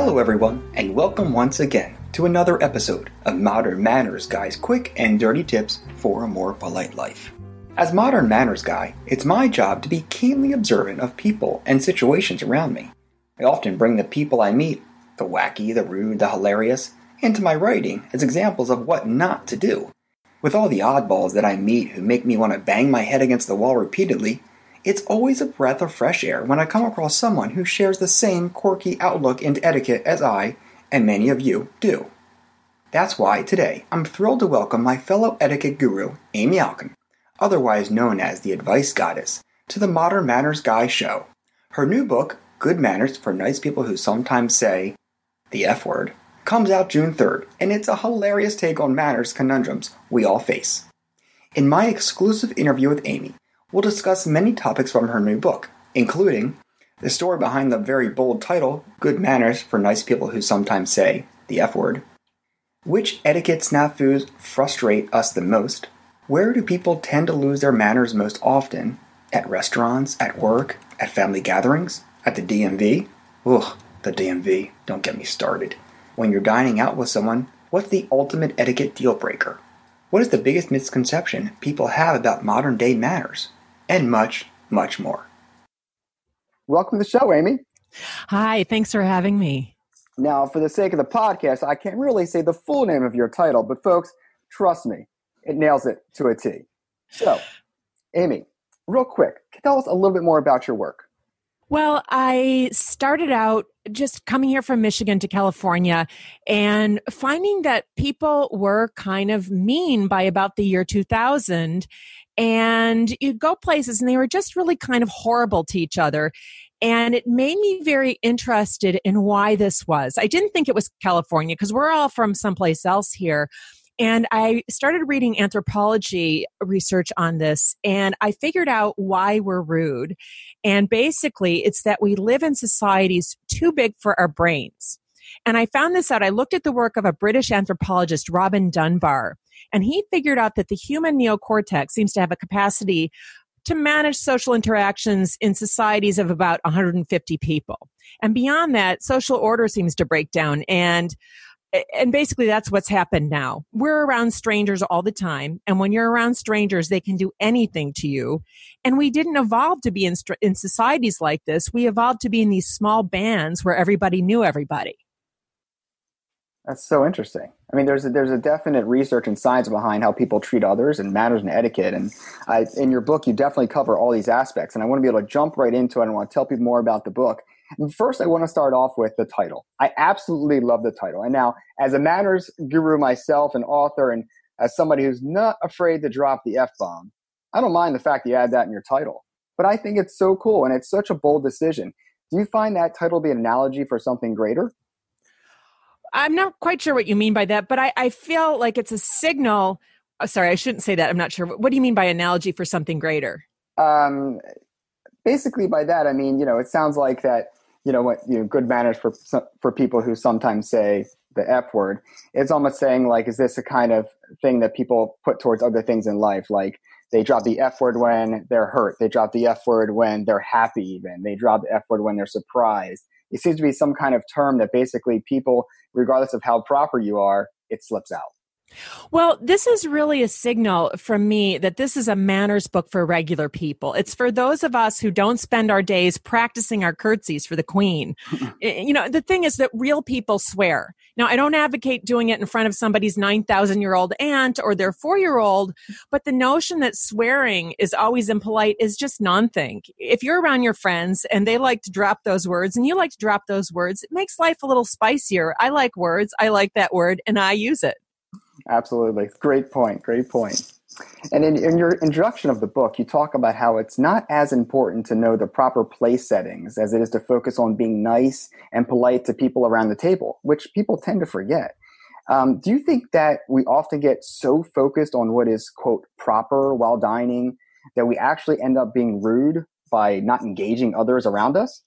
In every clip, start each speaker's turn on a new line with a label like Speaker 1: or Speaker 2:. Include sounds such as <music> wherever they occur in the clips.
Speaker 1: Hello, everyone, and welcome once again to another episode of Modern Manners Guy's quick and dirty tips for a more polite life. As Modern Manners Guy, it's my job to be keenly observant of people and situations around me. I often bring the people I meet, the wacky, the rude, the hilarious, into my writing as examples of what not to do. With all the oddballs that I meet who make me want to bang my head against the wall repeatedly, it's always a breath of fresh air when I come across someone who shares the same quirky outlook and etiquette as I, and many of you, do. That's why today I'm thrilled to welcome my fellow etiquette guru, Amy Alkon, otherwise known as the Advice Goddess, to the Modern Manners Guy show. Her new book, Good Manners for Nice People Who Sometimes Say the F word, comes out June 3rd, and it's a hilarious take on manners conundrums we all face. In my exclusive interview with Amy, we'll discuss many topics from her new book, including the story behind the very bold title, Good Manners for Nice People Who Sometimes Say the F Word, which etiquette snafus frustrate us the most, where do people tend to lose their manners most often, at restaurants, at work, at family gatherings, at the DMV? Ugh, the DMV, don't get me started. When you're dining out with someone, what's the ultimate etiquette deal breaker? What is the biggest misconception people have about modern day manners? And much, much more. Welcome to the show, Amy.
Speaker 2: Hi, thanks for having me.
Speaker 1: Now, for the sake of the podcast, I can't really say the full name of your title, but folks, trust me, it nails it to a T. So, Amy, real quick, tell us a little bit more about your work.
Speaker 2: Well, I started out just coming here from Michigan to California and finding that people were kind of mean by about the year 2000 and you'd go places and they were just really kind of horrible to each other. And it made me very interested in why this was. I didn't think it was California because we're all from someplace else here. And I started reading anthropology research on this, and I figured out why we're rude. And basically, it's that we live in societies too big for our brains. And I found this out. I looked at the work of a British anthropologist, Robin Dunbar, and he figured out that the human neocortex seems to have a capacity to manage social interactions in societies of about 150 people. And beyond that, social order seems to break down. And and basically that's what's happened now. We're around strangers all the time. And when you're around strangers, they can do anything to you. And we didn't evolve to be in, in societies like this. We evolved to be in these small bands where everybody knew everybody.
Speaker 1: That's so interesting. I mean, there's a, there's a definite research and science behind how people treat others and manners and etiquette. And I, in your book, you definitely cover all these aspects. And I want to be able to jump right into it. and want to tell people more about the book. And first, I want to start off with the title. I absolutely love the title. And now, as a manners guru myself, an author, and as somebody who's not afraid to drop the f bomb, I don't mind the fact that you add that in your title. But I think it's so cool, and it's such a bold decision. Do you find that title be an analogy for something greater?
Speaker 2: I'm not quite sure what you mean by that, but I, I feel like it's a signal. Oh, sorry, I shouldn't say that. I'm not sure. What do you mean by analogy for something greater? Um,
Speaker 1: basically, by that I mean, you know, it sounds like that. You know, what you know, good manners for for people who sometimes say the F word. It's almost saying like, is this a kind of thing that people put towards other things in life? Like they drop the F word when they're hurt. They drop the F word when they're happy. Even they drop the F word when they're surprised it seems to be some kind of term that basically people, regardless of how proper you are, it slips out.
Speaker 2: Well, this is really a signal from me that this is a manners book for regular people. It's for those of us who don't spend our days practicing our curtsies for the queen. <laughs> you know, the thing is that real people swear. Now, I don't advocate doing it in front of somebody's 9,000 year old aunt or their four year old, but the notion that swearing is always impolite is just non think. If you're around your friends and they like to drop those words and you like to drop those words, it makes life a little spicier. I like words. I like that word and I use it.
Speaker 1: Absolutely. Great point. Great point. And in, in, your introduction of the book, you talk about how it's not as important to know the proper place settings as it is to focus on being nice and polite to people around the table, which people tend to forget. Um, do you think that we often get so focused on what is, quote, proper while dining that we actually end up being rude by not engaging others around us?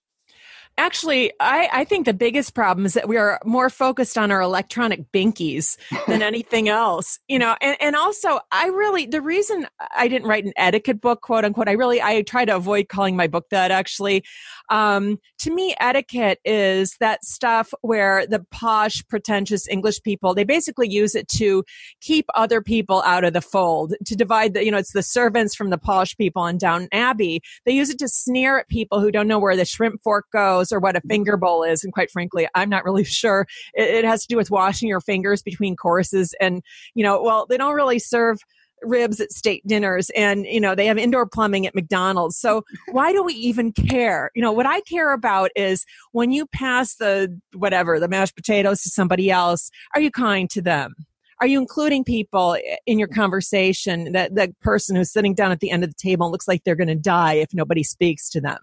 Speaker 2: Actually, I, I think the biggest problem is that we are more focused on our electronic binkies than <laughs> anything else. You know, and, and also I really the reason I didn't write an etiquette book, quote unquote, I really I try to avoid calling my book that actually. Um, to me, etiquette is that stuff where the posh, pretentious English people, they basically use it to keep other people out of the fold, to divide the, you know, it's the servants from the posh people in Downton Abbey. They use it to sneer at people who don't know where the shrimp fork goes or what a finger bowl is. And quite frankly, I'm not really <laughs> sure. It, it has to do with washing your fingers between courses. And, you know, well, they don't really serve ribs at state dinners and you know they have indoor plumbing at McDonald's. So <laughs> why do we even care? You know, what I care about is when you pass the whatever, the mashed potatoes to somebody else, are you kind to them? Are you including people in your conversation that the person who's sitting down at the end of the table looks like they're going to die if nobody speaks to them?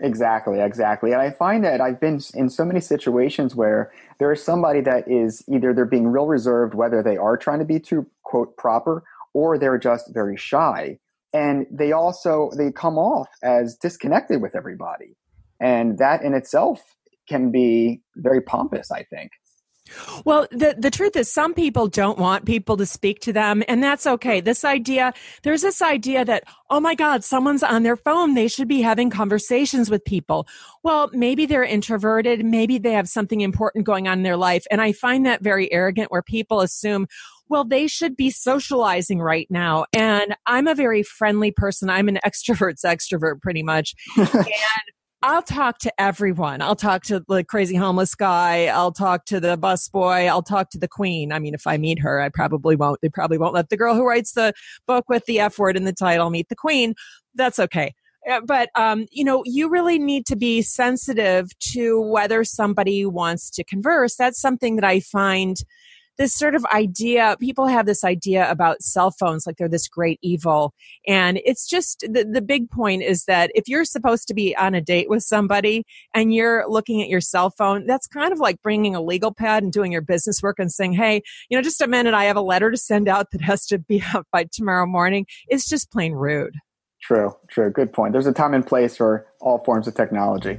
Speaker 1: Exactly, exactly. And I find that I've been in so many situations where there is somebody that is either they're being real reserved, whether they are trying to be too quote proper, or they're just very shy. And they also they come off as disconnected with everybody. And that in itself can be very pompous i think
Speaker 2: well, the, the truth is, some people don't want people to speak to them, and that's okay. This idea, there's this idea that, oh my God, someone's on their phone. They should be having conversations with people. Well, maybe they're introverted. Maybe they have something important going on in their life. And I find that very arrogant where people assume, well, they should be socializing right now. And I'm a very friendly person. I'm an <laughs> extrovert's extrovert pretty much. <laughs> and I'll talk to everyone. I'll talk to the crazy homeless guy. I'll talk to the busboy. I'll talk to the queen. I mean, if I meet her, I probably won't. They probably won't let the girl who writes the book with the F word in the title meet the queen. That's okay. Uh, but um, you know, you really need to be sensitive to whether somebody wants to converse. That's something that I find this sort of idea people have this idea about cell phones like they're this great evil. And it's just the, the big point is that if you're supposed to be on a date with somebody and you're looking at your cell phone that's kind of like bringing a legal pad and doing your business work and saying hey you know just a minute. I have a letter to send out that has to be <laughs> out by tomorrow morning. It's just plain rude.
Speaker 1: True. True. Good point. There's a time and place for all forms of technology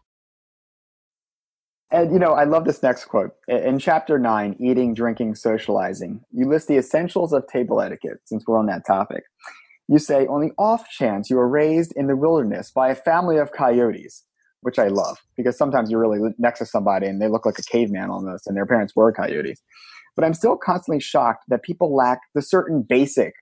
Speaker 1: And you know, I love this next quote. In chapter nine, eating, drinking, socializing, you list the essentials of table etiquette, since we're on that topic. You say, on the off chance you were raised in the wilderness by a family of coyotes, which I love, because sometimes you're really next to somebody and they look like a caveman almost, and their parents were coyotes. But I'm still constantly shocked that people lack the certain basic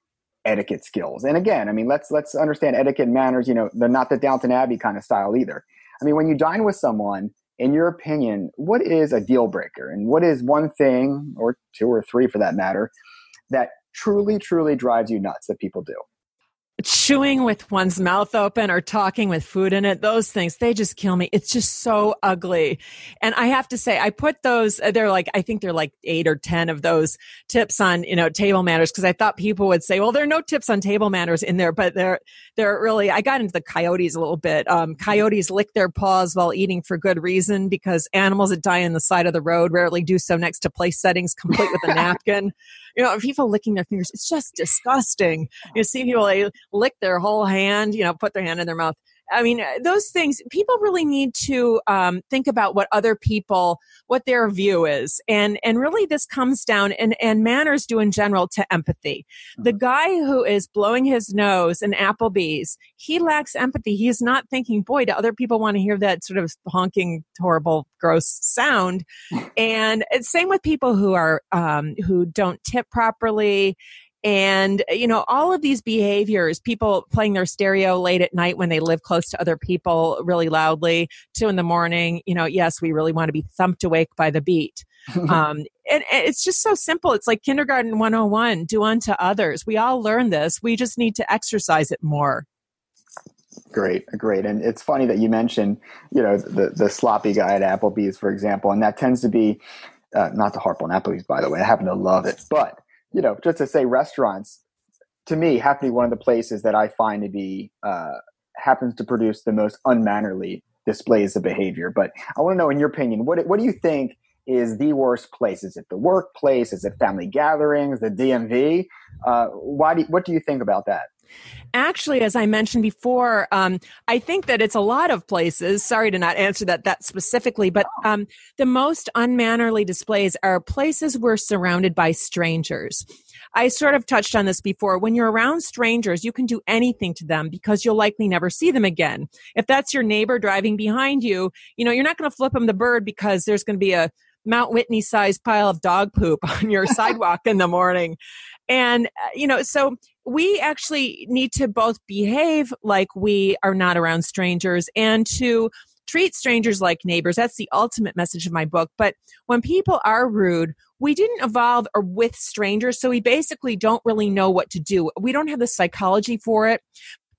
Speaker 1: etiquette skills. And again, I mean, let's let's understand etiquette manners. You know, they're not the Downton Abbey kind of style either. I mean, when you dine with someone, in your opinion, what is a deal breaker, and what is one thing, or two or three for that matter, that truly, truly drives you nuts that people do?
Speaker 2: Chewing with one's mouth open or talking with food in it those things they just kill me. It's just so ugly. And i have to say i put those they're like i think they're like eight or ten of those tips on you know table manners because i thought people would say well there are no tips on table manners in there but they're they're really i got into the coyotes a little bit. Um, coyotes lick their paws while eating for good reason because animals that die on the side of the road rarely do so next to place settings complete with a <laughs> napkin. You know, people licking their fingers, it's just disgusting. You see people they lick their whole hand, you know, put their hand in their mouth. I mean, those things, people really need to um, think about what other people, what their view is. And, and really this comes down, and, and manners do in general, to empathy. The mm-hmm. guy who is blowing his nose in Applebee's, he lacks empathy. He is not thinking, boy, do other people want to hear that sort of honking, horrible, gross sound? <laughs> and it's same with people who are, um, who don't tip properly and, you know, all of these behaviors, people playing their stereo late at night when they live close to other people really loudly, two in the morning, you know, yes, we really want to be thumped awake by the beat. <laughs> um, and, and it's just so simple. It's like kindergarten 101 do unto others. We all learn this. We just need to exercise it more.
Speaker 1: Great, great. And it's funny that you mentioned, you know, the, the sloppy guy at Applebee's, for example, and that tends to be, uh, not to harp on Applebee's, by the way, I happen to love it, but you know, just to say restaurants, to me, have to be one of the places that I find to be uh, happens to produce the most unmannerly displays of behavior. But I want to know, in your opinion, what what do you think is the worst place? Is it the workplace? Is it family gatherings? The DMV? Uh, why? Do, what do you think about that?
Speaker 2: Actually, as I mentioned before, um, I think that it's a lot of places. Sorry to not answer that that specifically, but um, the most unmannerly displays are places we're surrounded by strangers. I sort of touched on this before. When you're around strangers, you can do anything to them because you'll likely never see them again. If that's your neighbor driving behind you, you know, you're not going to flip them the bird because there's going to be a Mount Whitney sized pile of dog poop <laughs> on your sidewalk in the morning. And, uh, you know, so we actually need to both behave like we are not around strangers and to treat strangers like neighbors. That's the ultimate message of my book. But when people are rude, we didn't evolve or with strangers, so we basically don't really know what to do. We don't have the psychology for it,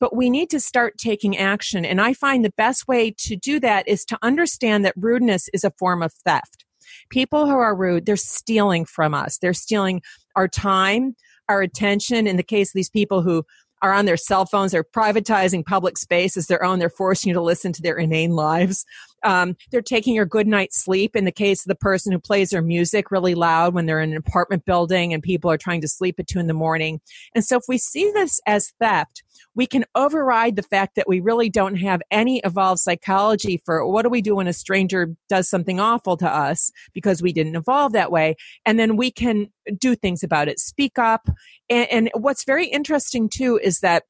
Speaker 2: but we need to start taking action. And I find the best way to do that is to understand that rudeness is a form of theft. People who are rude, they're stealing from us. They're stealing our time, our attention. In the case of these people who are on their cell phones, they're privatizing public space as their own. They're forcing you to listen to their inane lives. Um, they're taking your good night's sleep. In the case of the person who plays their music really loud when they're in an apartment building and people are trying to sleep at two in the morning. And so if we see this as theft, we can override the fact that we really don't have any evolved psychology for what do we do when a stranger does something awful to us because we didn't evolve that way. And then we can do things about it, speak up. And, and what's very interesting too is that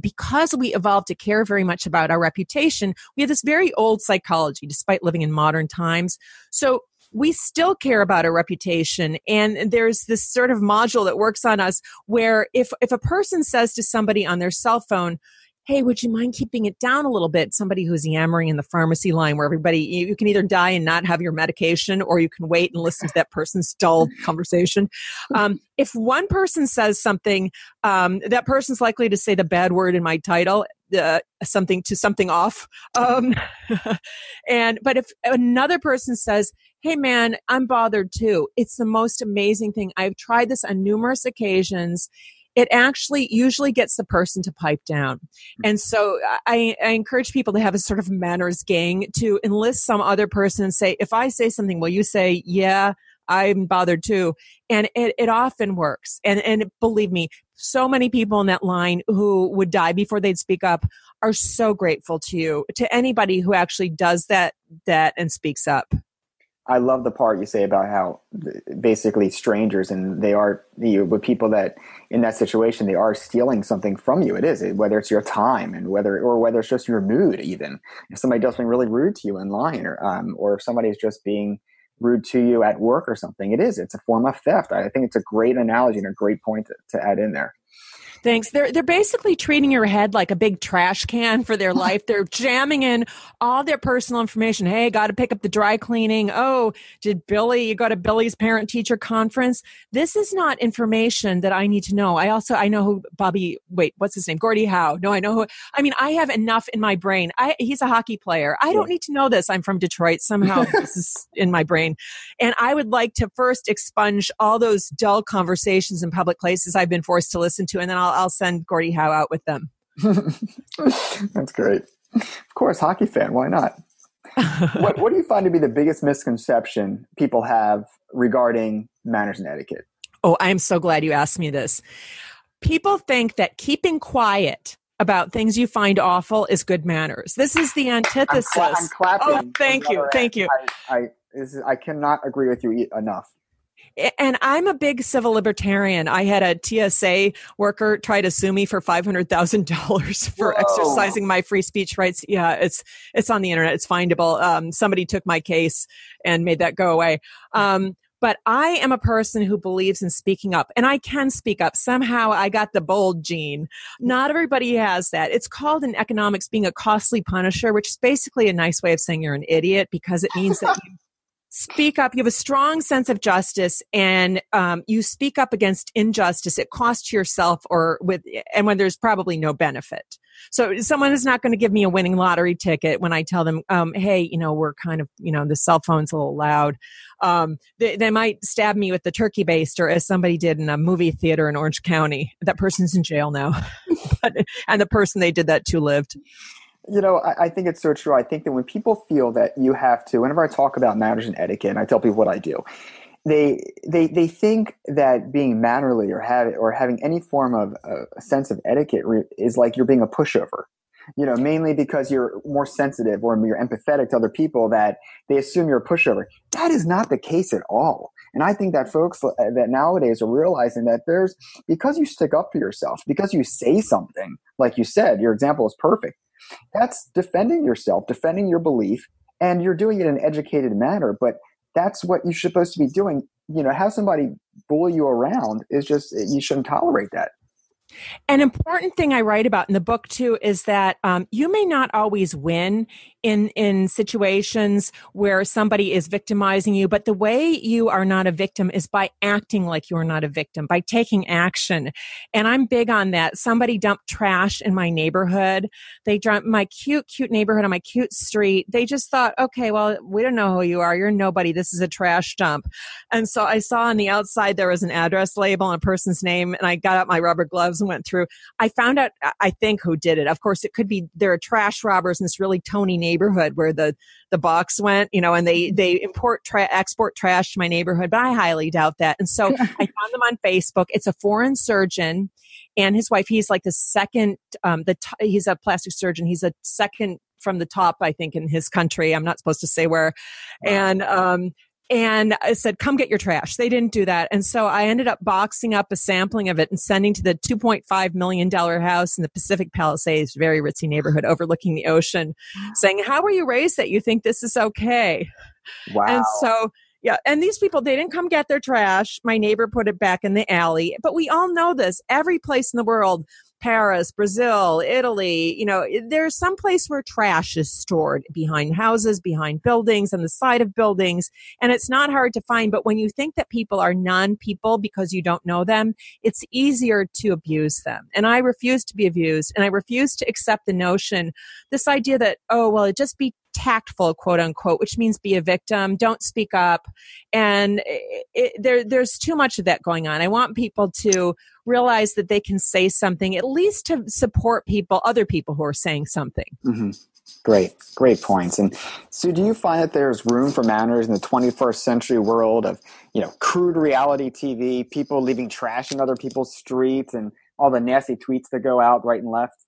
Speaker 2: because we evolved to care very much about our reputation, we have this very old psychology despite living in modern times. So we still care about our reputation and there's this sort of module that works on us where if if a person says to somebody on their cell phone hey, would you mind keeping it down a little bit? Somebody who's yammering in the pharmacy line where everybody, you, can either die and not have your medication or you can wait and listen to that person's dull conversation. Um, if one person says something, um, that person's likely to say the bad word in my title. Uh, something to something off um, <laughs> and but if another person says hey man i'm bothered too it's the most amazing thing i've tried this on numerous occasions it actually usually gets the person to pipe down. Hmm. And so I, I, encourage people to have a sort of manners gang to enlist some other person and say, if I say something, will you say, yeah, I'm bothered too. And it, it often works. And, and believe me, so many people in that line who would die before they'd speak up are so grateful to you, to anybody who actually does that, that and speaks up.
Speaker 1: I love the part you say about how basically strangers and they are you with people that in that situation they are stealing something from you. It is whether it's your time and whether or whether it's just your mood. Even if somebody does something really rude to you in line, or um, or if somebody's just being rude to you at work or something, it is. It's a form of theft. I think it's a great analogy and a great point to, to add in there.
Speaker 2: Thanks. They're they're basically treating your head like a big trash can for their life. They're jamming in all their personal information. Hey, got to pick up the dry cleaning. Oh, did Billy? You go to Billy's parent teacher conference. This is not information that I need to know. I also I know who Bobby. Wait, what's his name? Gordie Howe. No, I know who. I mean, I have enough in my brain. I he's a hockey player. I don't need to know this. I'm from Detroit. Somehow <laughs> this is in my brain, and I would like to first expunge all those dull conversations in public places I've been forced to listen to, and then I'll I'll send Gordie Howe out with them. <laughs>
Speaker 1: That's great. Of course, hockey fan. Why not? what, what do you find to be the biggest misconception people have regarding manners and etiquette?
Speaker 2: Oh, I'm so glad you asked me this. People think that keeping quiet about things you find awful is good manners. This is the antithesis.
Speaker 1: I'm, cla- I'm clapping.
Speaker 2: Oh, thank you, thank you.
Speaker 1: I, I, is, I cannot agree with you enough
Speaker 2: and I'm a big civil libertarian. I had a TSA worker try to sue me for five hundred thousand dollars <laughs> for Whoa. exercising my free speech rights. Yeah, it's it's on the internet. It's findable. Um, somebody took my case and made that go away. Um, but I am a person who believes in speaking up and I can speak up. Somehow I got the bold gene. Not everybody has that. It's called in economics being a costly punisher, which is basically a nice way of saying you're an idiot because it means that <laughs> you speak up. You have a strong sense of justice, and um, you speak up against injustice. It costs yourself, or with, and when there's probably no benefit. So someone is not going to give me a winning lottery ticket when I tell them, um, "Hey, you know, we're kind of, you know, the cell phone's a little loud." Um, they, they might stab me with the turkey baster, as somebody did in a movie theater in Orange County. That person's in jail now, <laughs> but, and the person they did that to lived.
Speaker 1: You know, I, I, think it's so true. I think that when people feel that you have to, whenever I talk about manners and etiquette, and I tell people what I do, they they they think that being mannerly or have or having any form of uh, a sense of etiquette is like you're being a pushover. You know, mainly because you're more sensitive or you're empathetic to other people that they assume you're a pushover. That is not the case at all. And I think that folks uh, that nowadays are realizing that there's because you stick up for yourself, because you say something, like you said, your example is perfect that's defending yourself, defending your belief, and you're doing it in an educated manner. But that's what you're supposed to be doing. You know, have somebody bully you around is just you shouldn't tolerate that.
Speaker 2: An important thing I write about in the book too is that um, you may not always win in in situations where somebody is victimizing you, but the way you are not a victim is by acting like you are not a victim, by taking action. And I'm big on that. Somebody dumped trash in my neighborhood. They dumped my cute, cute neighborhood on my cute street. They just thought, okay, well, we don't know who you are. You're nobody. This is a trash dump. And so I saw on the outside there was an address label and a person's name, and I got out my rubber gloves went through. I found out, I think, who did it. Of course, it could be there are trash robbers in this really Tony neighborhood where the the box went, you know, and they they import tra- export trash to my neighborhood. But I highly doubt that. And so <laughs> I found them on Facebook. It's a foreign surgeon and his wife. He's like the second. Um, the t- he's a plastic surgeon. He's a second from the top, I think, in his country. I'm not supposed to say where. And um, and I said, come get your trash. They didn't do that. And so I ended up boxing up a sampling of it and sending to the $2.5 million house in the Pacific Palisades, very ritzy neighborhood overlooking the ocean, saying, how were you raised that you think this is okay?
Speaker 1: Wow.
Speaker 2: And so, yeah. And these people, they didn't come get their trash. My neighbor put it back in the alley. But we all know this. Every place in the world, Paris, Brazil, Italy, you know, there's some place where trash is stored behind houses, behind buildings, on the side of buildings, and it's not hard to find. But when you think that people are non people because you don't know them, it's easier to abuse them. And I refuse to be abused, and I refuse to accept the notion, this idea that, oh, well, it just be tactful, quote unquote, which means be a victim, don't speak up. And it, there, there's too much of that going on. I want people to realize that they can say something, at least to support people, other people who are saying something.
Speaker 1: Mm-hmm. Great, great points. And so, do you find that there's room for manners in the 21st century world of, you know, crude reality TV, people leaving trash in other people's streets, and all the nasty tweets that go out right and left?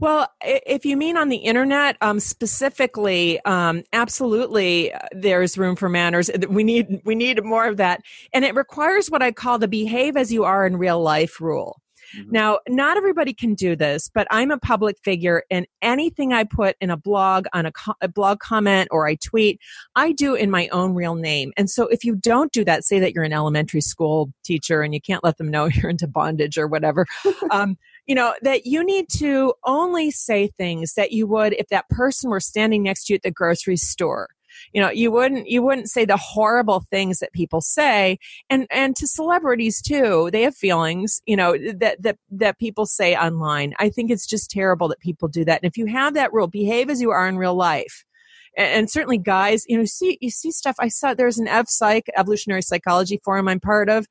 Speaker 2: Well, if you mean on the internet, um, specifically, um, absolutely, uh, there's room for manners. We need we need more of that, and it requires what I call the behave as you are in real life rule. Mm-hmm. Now, not everybody can do this, but I'm a public figure and anything I put in a blog, on a, co- a, blog comment, or I tweet, I do in my own real name. And so if you don't do that, say that you're an elementary school teacher and you can't let them know <laughs> you're into bondage or whatever. <laughs> um, you know, that you need to only say things that you would if that person were standing next to you at the grocery store you know you wouldn't you wouldn't say the horrible things that people say. And and to celebrities too they have feelings you know that that that people say online. I think it's just terrible that people do that. And if you have that rule behave as you are in real life and, certainly guys, you know, see you see stuff. I saw there's an Ev Psych evolutionary psychology forum I'm part of,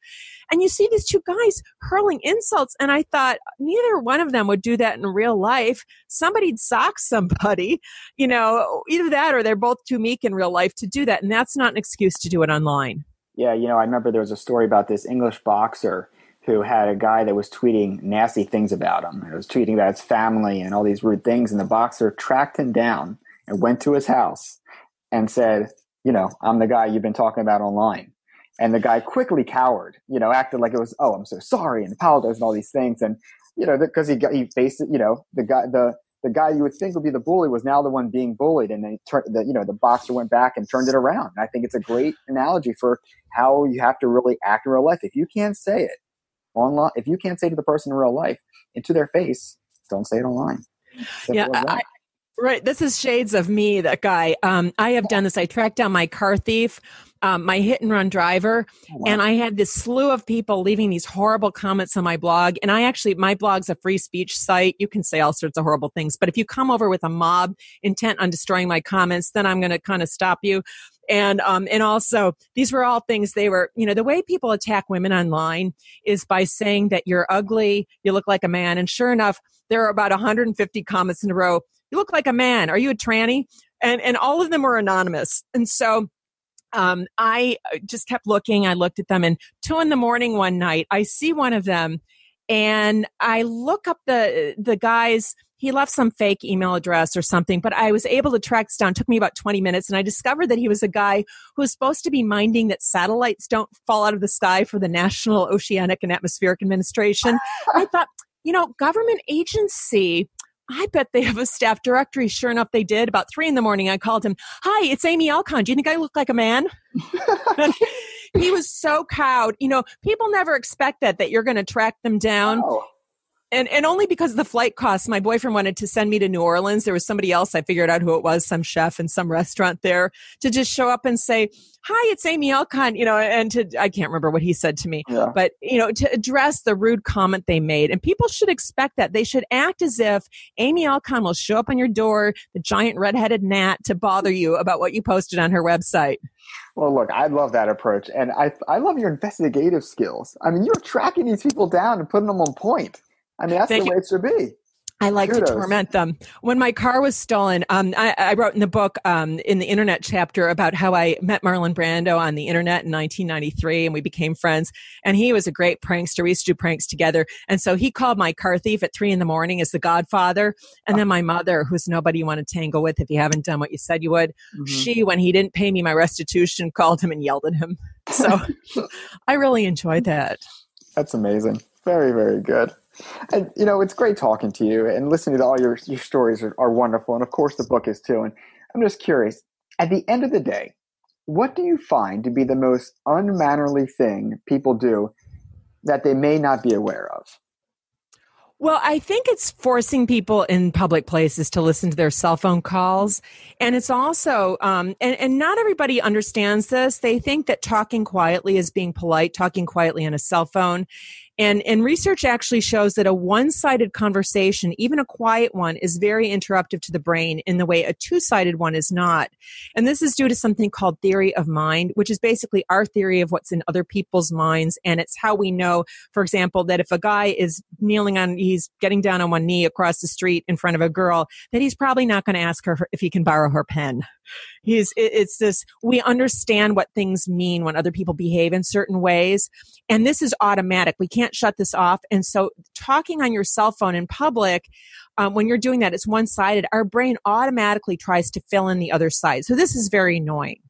Speaker 2: and you see these two guys hurling insults, and I thought neither one of them would do that in real life. Somebody'd sock somebody, <laughs> you know, either that or they're both too meek in real life to do that, and that's not an excuse to do it online.
Speaker 1: Yeah, you know, I remember there was a story about this English boxer who had a guy that was tweeting nasty things about him. It was tweeting about his family and all these rude things, and the boxer tracked him down and went to his house and said, you know, I'm the guy you've been talking about online. And the guy quickly cowered, you know, acted like it was, oh, I'm so sorry and apologized and all these things. And, you know, because he he faced it, you know, the guy, the, the guy you would think would be the bully was now the one being bullied. And then turned the, you know, the boxer went back and turned it around. And I think it's a great analogy for how you have to really act in real life. If you can't say it online, if you can't say to the person in real life into their face, don't say it online.
Speaker 2: Simple yeah, I, Right. This is shades of me, that guy. Um, I have done this. I tracked down my car thief, um, my hit and run driver, oh, wow. and I had this slew of people leaving these horrible comments on my blog. And I actually, my blog's a free speech site. You can say all sorts of horrible things. But if you come over with a mob intent on destroying my comments, then I'm going to kind of stop you. And, um, and also these were all things they were, you know, the way people attack women online is by saying that you're ugly, you look like a man. And sure enough, there are about 150 comments in a row you look like a man. Are you a tranny? And, and all of them were anonymous. And so, um, I uh, just kept looking. I looked at them and two in the morning one night, I see one of them and I look up the, the guy's, he left some fake email address or something, but I was able to track this down. It took me about 20 minutes and I discovered that he was a guy who was supposed to be minding that satellites don't fall out of the sky for the National Oceanic and Atmospheric Administration. I thought, you know, government agency I bet they have a staff directory. Sure enough, they did. About three in the morning, I called him. Hi, it's Amy Alkon. Do you think I look like a man? <laughs> he was so cowed. You know, people never expect that, that you're going to track them down. Oh and and only because of the flight costs my boyfriend wanted to send me to new orleans. There was somebody else. I figured out who it was some chef in some <laughs> restaurant there to just show up and say hi it's amy Alkon you know and to i can't remember what he said to me. Yeah. but you know to address the rude comment they made. And people should expect that. They should act as if amy Alkon will show up on your door the giant red-headed gnat to bother you about what you posted on her website.
Speaker 1: Well, look, I love that approach, and I I love your investigative skills. I mean, you're tracking these people down and putting them on point. I mean, that's Thank the way it should be.
Speaker 2: I like Kudos. to torment them. When my car was stolen, um, I, I, wrote in the book um, in the internet chapter about how I met Marlon Brando on the internet in 1993, and we became friends. And he was a great prankster. We used to do pranks together. And so he called my car thief at three in the morning as the Godfather. And then my mother, who's nobody you want to tangle with if you haven't done what you said you would, mm-hmm. she, when he didn't pay me my restitution, called him and yelled at him. So <laughs> I really enjoyed that.
Speaker 1: That's amazing. Very, very good. And you know, it's great talking to you and listening to all your your stories are, are wonderful, and of course the book is too. And I'm just curious. At the end of the day, what do you find to be the most unmannerly thing people do that they may not be aware of?
Speaker 2: Well, I think it's forcing people in public places to listen to their cell phone calls. And it's also, um, and, and not everybody understands this. They think that talking quietly is being polite, talking quietly on a cell phone. And, and research actually shows that a one-sided conversation, even a quiet one, is very interruptive to the brain in the way a two-sided one is not. And this is due to something called theory of mind, which is basically our theory of what's in other people's minds. And it's how we know, for example, that if a guy is kneeling on, he's getting down on one knee across the street in front of a girl, that he's probably not going to ask her if he can borrow her pen. He's, it's this, we understand what things mean when other people behave in certain ways. And this is automatic. We can't shut this off. And so talking on your cell phone in public, um, when you're doing that, it's one sided. Our brain automatically tries to fill in the other side. So this is very annoying.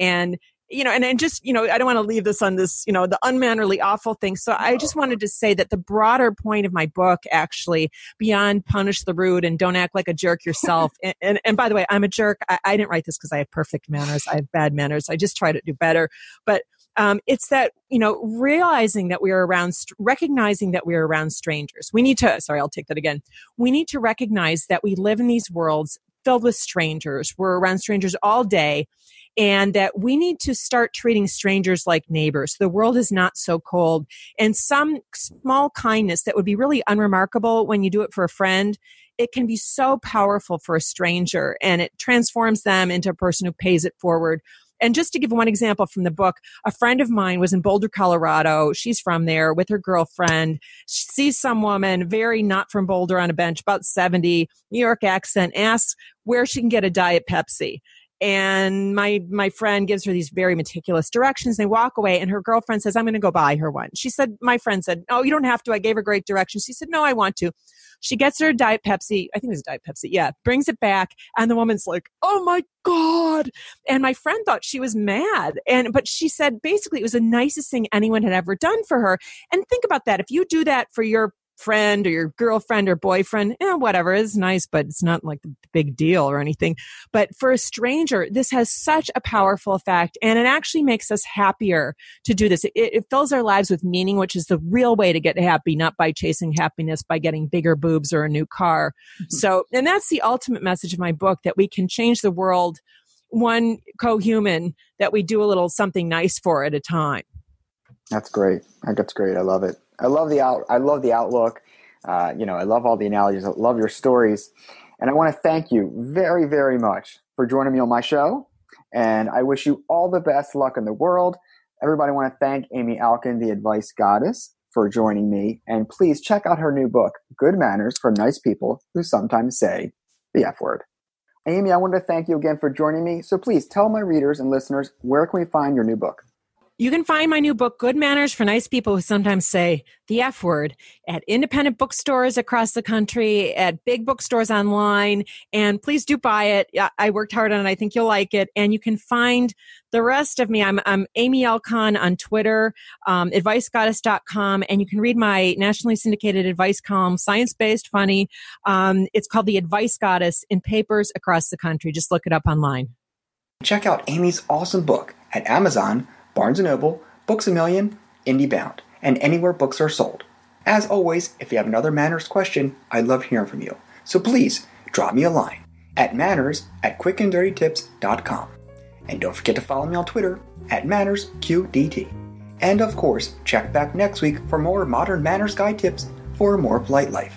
Speaker 2: And you know, and, and just, you know, I don't want to leave this on this, you know, the unmannerly awful thing. So I just wanted to say that the broader point of my book, actually, beyond punish the rude and don't act like a jerk yourself. <laughs> and, and, and, by the way, I'm a jerk. I, I didn't write this because I have perfect manners. I have bad manners. I just try to do better. But um, it's that you know realizing that we are around recognizing that we are around strangers we need to sorry i'll take that again we need to recognize that we live in these worlds filled with strangers we're around strangers all day and that we need to start treating strangers like neighbors. The world is not so cold. And some small kindness that would be really unremarkable when you do it for a friend, it can be so powerful for a stranger and it transforms them into a person who pays it forward. And just to give one example from the book, a friend of mine was in Boulder, Colorado. She's from there with her girlfriend. She sees some woman, very not from Boulder, on a bench, about 70, New York accent, asks where she can get a Diet Pepsi and my my friend gives her these very meticulous directions. They walk away and her girlfriend says i'm going to go buy her one. She said my friend said oh you don't have to. I gave her great directions. She said no i want to. She gets her diet pepsi. I think it was diet pepsi. Yeah. Brings it back and the woman's like oh my god. And my friend thought she was mad. And but she said basically it was the nicest thing anyone had ever done for her. And think about that. If you do that for your friend or your girlfriend or boyfriend, eh, whatever, it's nice, but it's not like the big deal or anything. But for a stranger, this has such a powerful effect and it actually makes us happier to do this. It, it fills our lives with meaning, which is the real way to get happy, not by chasing happiness by getting bigger boobs or a new car. Mm-hmm. So, and that's the ultimate message of my book that we can change the world one co-human that we do a little something nice for at a time.
Speaker 3: That's great. I think that's great. I love it. I love the out. I love the outlook. Uh, you know, I love all the analogies. I love your stories, and I want to thank you very, very much for joining me on my show. And I wish you all the best luck in the world. Everybody, want to thank Amy Alkon, the Advice Goddess, for joining me. And please check out her new book, Good Manners for Nice People Who Sometimes Say the F Word. Amy, I want to thank you again for joining me. So please tell my readers and listeners where can we find your new book?
Speaker 2: You can find my new book, Good Manners for Nice People Who Sometimes Say the F Word, at independent bookstores across the country, at big bookstores online. And please do buy it. I worked hard on it. I think you'll like it. And you can find the rest of me. I'm, I'm Amy Alkon on Twitter, um, advicegoddess.com. And you can read my nationally syndicated advice column, science based, funny. Um, it's called The Advice Goddess in papers across the country. Just look it up online.
Speaker 1: Check out Amy's awesome book at Amazon Barnes & Noble, Books A Million, IndieBound, and anywhere books are sold. As always, if you have another manners question, I'd love hearing from you. So please, drop me a line at manners at quickanddirtytips.com. And don't forget to follow me on Twitter at mannersqdt. And of course, check back next week for more modern manners guide tips for a more polite life.